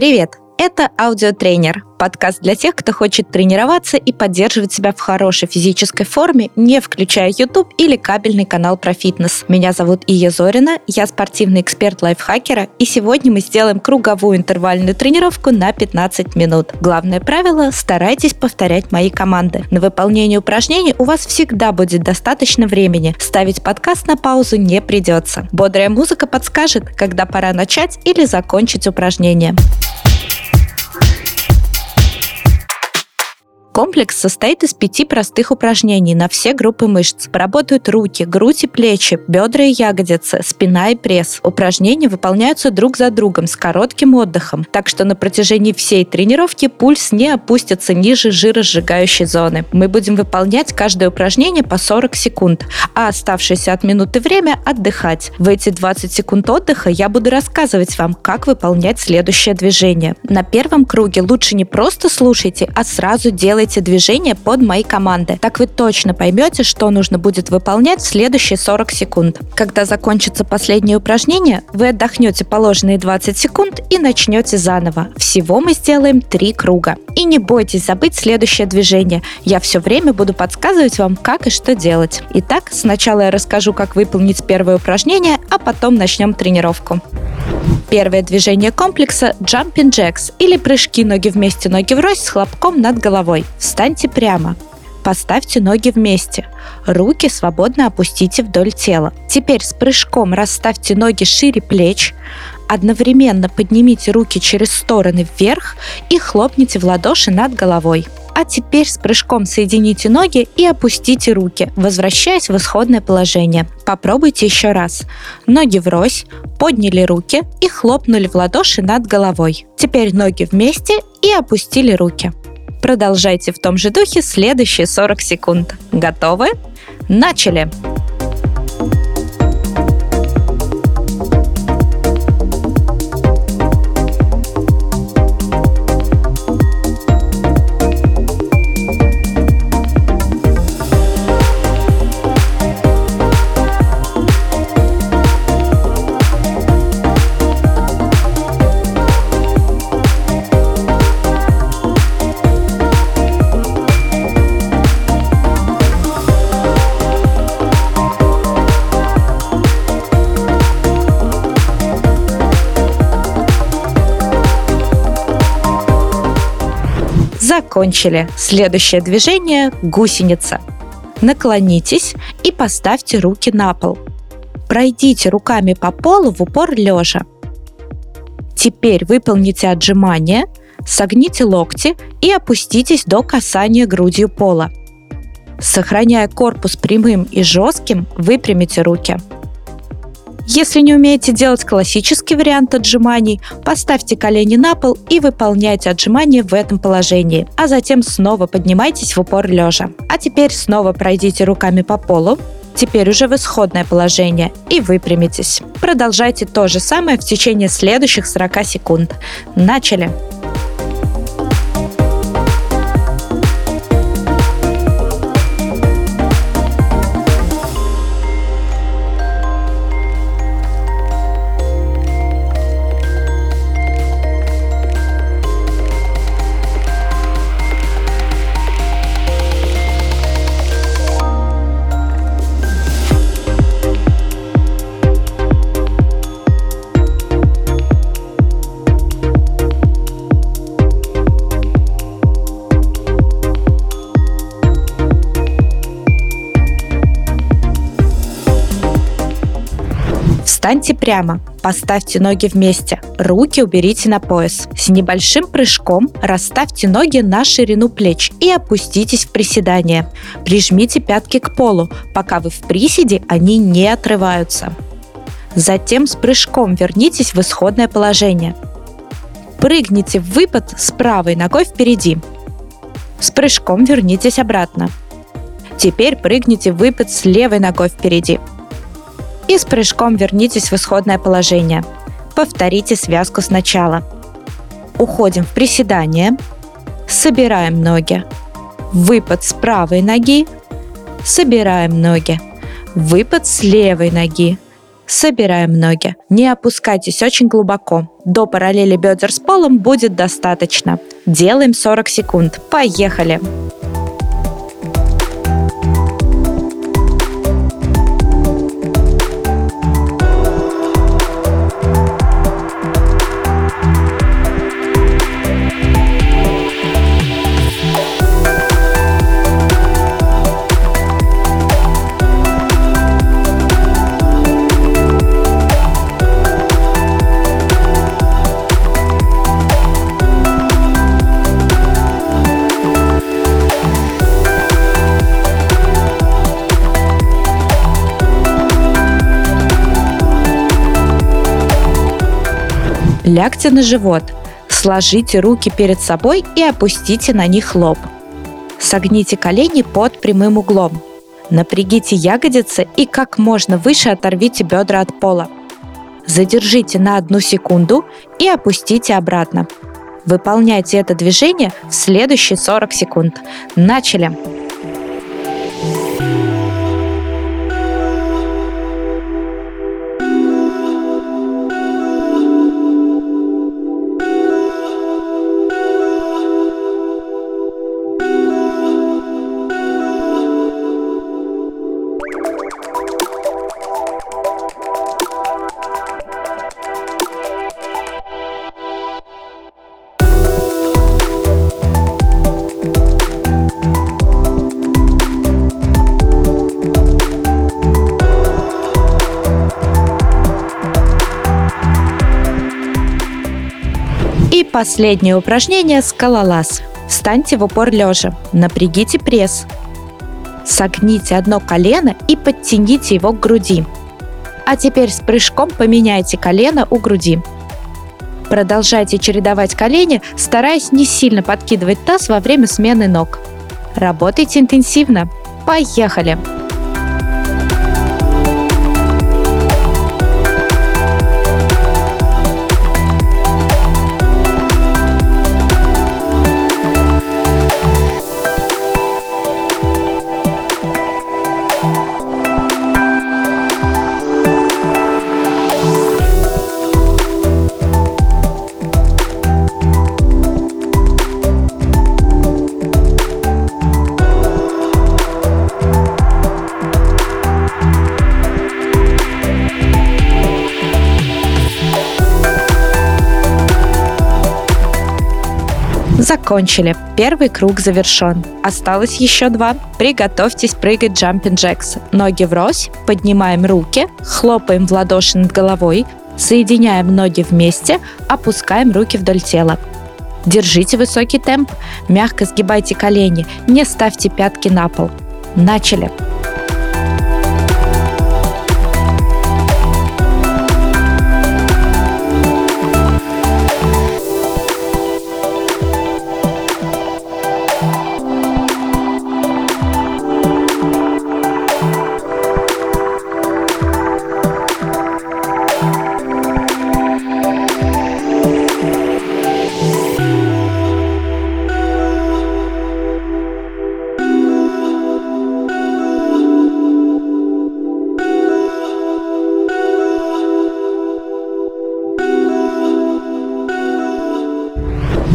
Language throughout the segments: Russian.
Привет! Это аудиотренер, подкаст для тех, кто хочет тренироваться и поддерживать себя в хорошей физической форме, не включая YouTube или кабельный канал про фитнес. Меня зовут Ия Зорина, я спортивный эксперт лайфхакера, и сегодня мы сделаем круговую интервальную тренировку на 15 минут. Главное правило – старайтесь повторять мои команды. На выполнение упражнений у вас всегда будет достаточно времени. Ставить подкаст на паузу не придется. Бодрая музыка подскажет, когда пора начать или закончить упражнение. Комплекс состоит из пяти простых упражнений на все группы мышц. Работают руки, грудь и плечи, бедра и ягодицы, спина и пресс. Упражнения выполняются друг за другом с коротким отдыхом, так что на протяжении всей тренировки пульс не опустится ниже жиросжигающей зоны. Мы будем выполнять каждое упражнение по 40 секунд, а оставшееся от минуты время отдыхать. В эти 20 секунд отдыха я буду рассказывать вам, как выполнять следующее движение. На первом круге лучше не просто слушайте, а сразу делайте делайте движения под мои команды. Так вы точно поймете, что нужно будет выполнять в следующие 40 секунд. Когда закончится последнее упражнение, вы отдохнете положенные 20 секунд и начнете заново. Всего мы сделаем 3 круга. И не бойтесь забыть следующее движение. Я все время буду подсказывать вам, как и что делать. Итак, сначала я расскажу, как выполнить первое упражнение, а потом начнем тренировку. Первое движение комплекса – Jumping Jacks или прыжки ноги вместе, ноги врозь с хлопком над головой. Встаньте прямо. Поставьте ноги вместе. Руки свободно опустите вдоль тела. Теперь с прыжком расставьте ноги шире плеч. Одновременно поднимите руки через стороны вверх и хлопните в ладоши над головой. А теперь с прыжком соедините ноги и опустите руки, возвращаясь в исходное положение. Попробуйте еще раз. Ноги врозь, подняли руки и хлопнули в ладоши над головой. Теперь ноги вместе и опустили руки. Продолжайте в том же духе следующие 40 секунд. Готовы? Начали! Закончили. Следующее движение – гусеница. Наклонитесь и поставьте руки на пол. Пройдите руками по полу в упор лежа. Теперь выполните отжимания, согните локти и опуститесь до касания грудью пола. Сохраняя корпус прямым и жестким, выпрямите руки – если не умеете делать классический вариант отжиманий, поставьте колени на пол и выполняйте отжимания в этом положении, а затем снова поднимайтесь в упор лежа. А теперь снова пройдите руками по полу, теперь уже в исходное положение, и выпрямитесь. Продолжайте то же самое в течение следующих 40 секунд. Начали! Встаньте прямо, поставьте ноги вместе, руки уберите на пояс. С небольшим прыжком расставьте ноги на ширину плеч и опуститесь в приседание. Прижмите пятки к полу, пока вы в приседе они не отрываются. Затем с прыжком вернитесь в исходное положение. Прыгните в выпад с правой ногой впереди. С прыжком вернитесь обратно. Теперь прыгните в выпад с левой ногой впереди и с прыжком вернитесь в исходное положение. Повторите связку сначала. Уходим в приседание. Собираем ноги. Выпад с правой ноги. Собираем ноги. Выпад с левой ноги. Собираем ноги. Не опускайтесь очень глубоко. До параллели бедер с полом будет достаточно. Делаем 40 секунд. Поехали! Лягте на живот, сложите руки перед собой и опустите на них лоб. Согните колени под прямым углом. Напрягите ягодицы и как можно выше оторвите бедра от пола. Задержите на одну секунду и опустите обратно. Выполняйте это движение в следующие 40 секунд. Начали! Последнее упражнение – скалолаз. Встаньте в упор лежа, напрягите пресс. Согните одно колено и подтяните его к груди. А теперь с прыжком поменяйте колено у груди. Продолжайте чередовать колени, стараясь не сильно подкидывать таз во время смены ног. Работайте интенсивно. Поехали! Закончили. Первый круг завершен. Осталось еще два. Приготовьтесь прыгать джампинг джекс. Ноги врозь, поднимаем руки, хлопаем в ладоши над головой, соединяем ноги вместе, опускаем руки вдоль тела. Держите высокий темп, мягко сгибайте колени, не ставьте пятки на пол. Начали!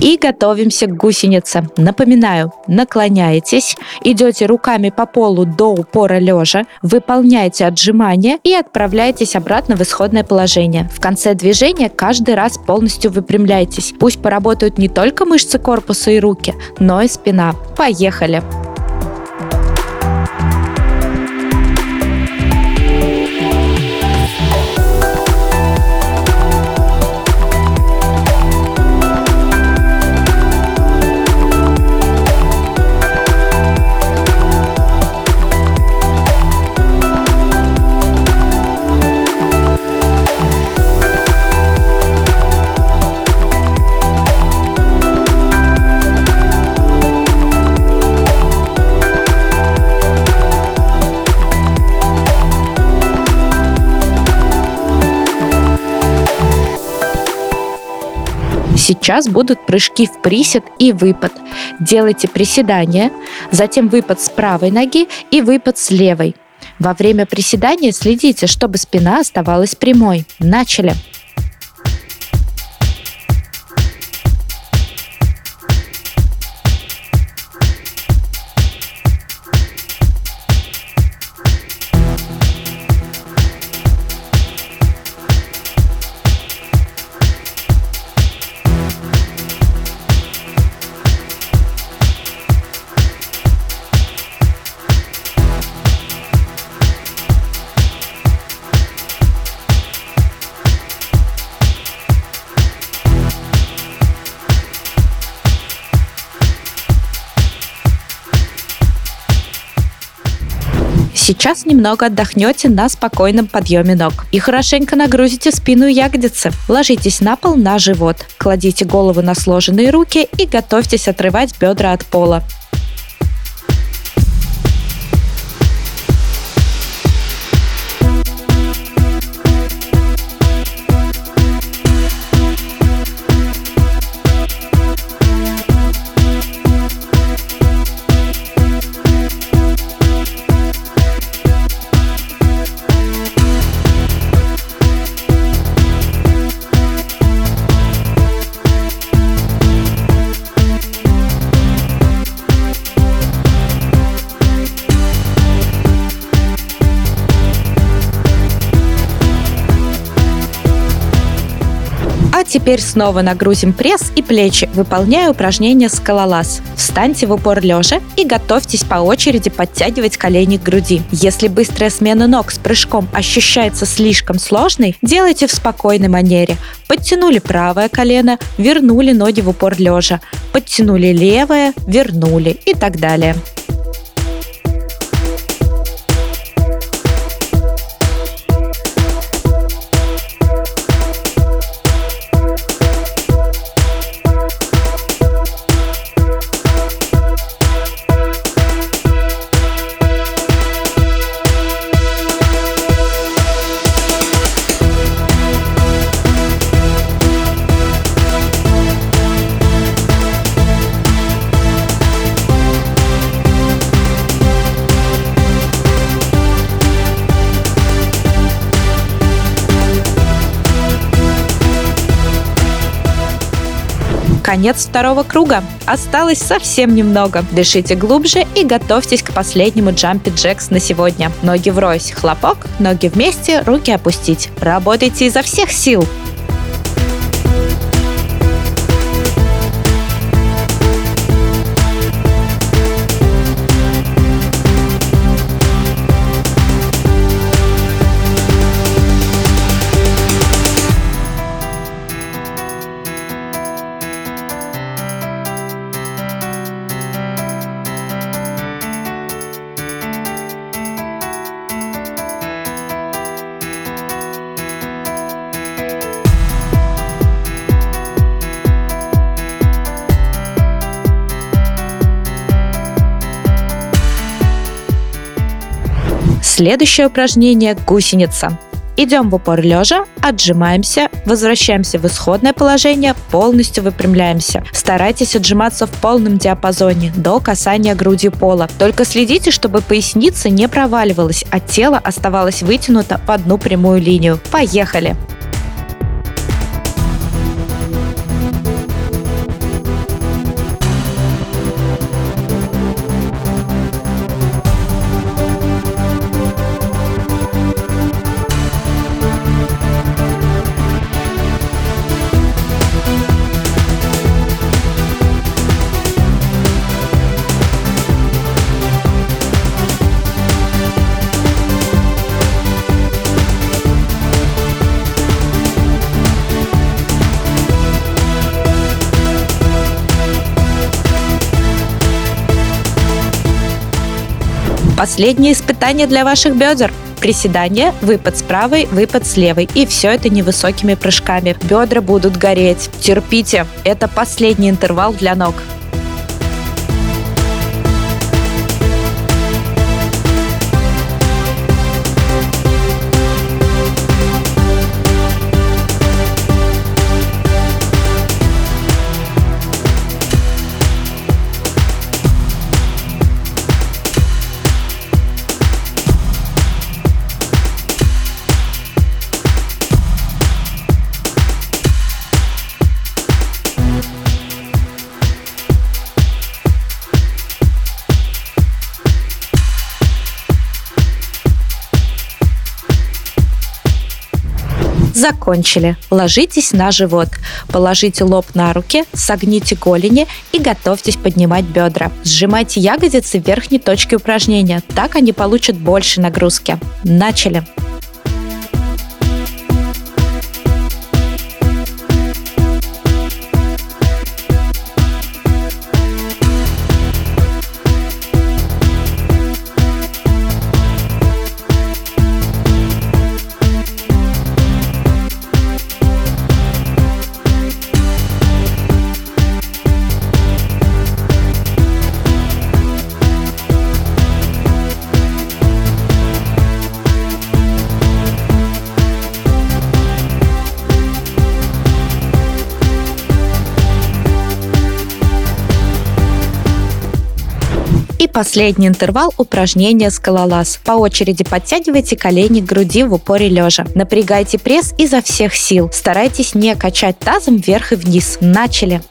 И готовимся к гусенице. Напоминаю, наклоняетесь, идете руками по полу до упора лежа, выполняете отжимания и отправляетесь обратно в исходное положение. В конце движения каждый раз полностью выпрямляйтесь. Пусть поработают не только мышцы корпуса и руки, но и спина. Поехали! Сейчас будут прыжки в присед и выпад. Делайте приседания, затем выпад с правой ноги и выпад с левой. Во время приседания следите, чтобы спина оставалась прямой. Начали! Сейчас немного отдохнете на спокойном подъеме ног и хорошенько нагрузите спину и ягодицы. Ложитесь на пол на живот, кладите голову на сложенные руки и готовьтесь отрывать бедра от пола. Теперь снова нагрузим пресс и плечи, выполняя упражнение скалолаз. Встаньте в упор лежа и готовьтесь по очереди подтягивать колени к груди. Если быстрая смена ног с прыжком ощущается слишком сложной, делайте в спокойной манере. Подтянули правое колено, вернули ноги в упор лежа. Подтянули левое, вернули и так далее. Конец второго круга. Осталось совсем немного. Дышите глубже и готовьтесь к последнему джампи джекс на сегодня. Ноги врозь, хлопок, ноги вместе, руки опустить. Работайте изо всех сил. Следующее упражнение – гусеница. Идем в упор лежа, отжимаемся, возвращаемся в исходное положение, полностью выпрямляемся. Старайтесь отжиматься в полном диапазоне до касания грудью пола. Только следите, чтобы поясница не проваливалась, а тело оставалось вытянуто в одну прямую линию. Поехали! Последнее испытание для ваших бедер. Приседание, выпад с правой, выпад с левой. И все это невысокими прыжками. Бедра будут гореть. Терпите. Это последний интервал для ног. Закончили. Ложитесь на живот. Положите лоб на руки, согните голени и готовьтесь поднимать бедра. Сжимайте ягодицы в верхней точке упражнения. Так они получат больше нагрузки. Начали. Последний интервал упражнения скалолаз. По очереди подтягивайте колени к груди в упоре лежа. Напрягайте пресс изо всех сил. Старайтесь не качать тазом вверх и вниз. Начали!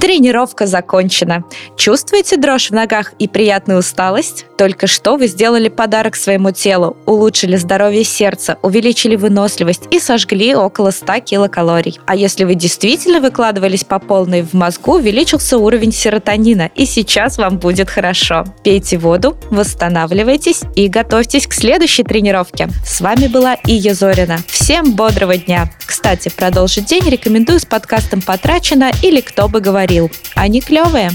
Тренировка закончена. Чувствуете дрожь в ногах и приятную усталость? Только что вы сделали подарок своему телу, улучшили здоровье сердца, увеличили выносливость и сожгли около 100 килокалорий. А если вы действительно выкладывались по полной в мозгу, увеличился уровень серотонина, и сейчас вам будет хорошо. Пейте воду, восстанавливайтесь и готовьтесь к следующей тренировке. С вами была Ия Зорина. Всем бодрого дня! Кстати, продолжить день рекомендую с подкастом «Потрачено» или «Кто бы говорил». Они клевые.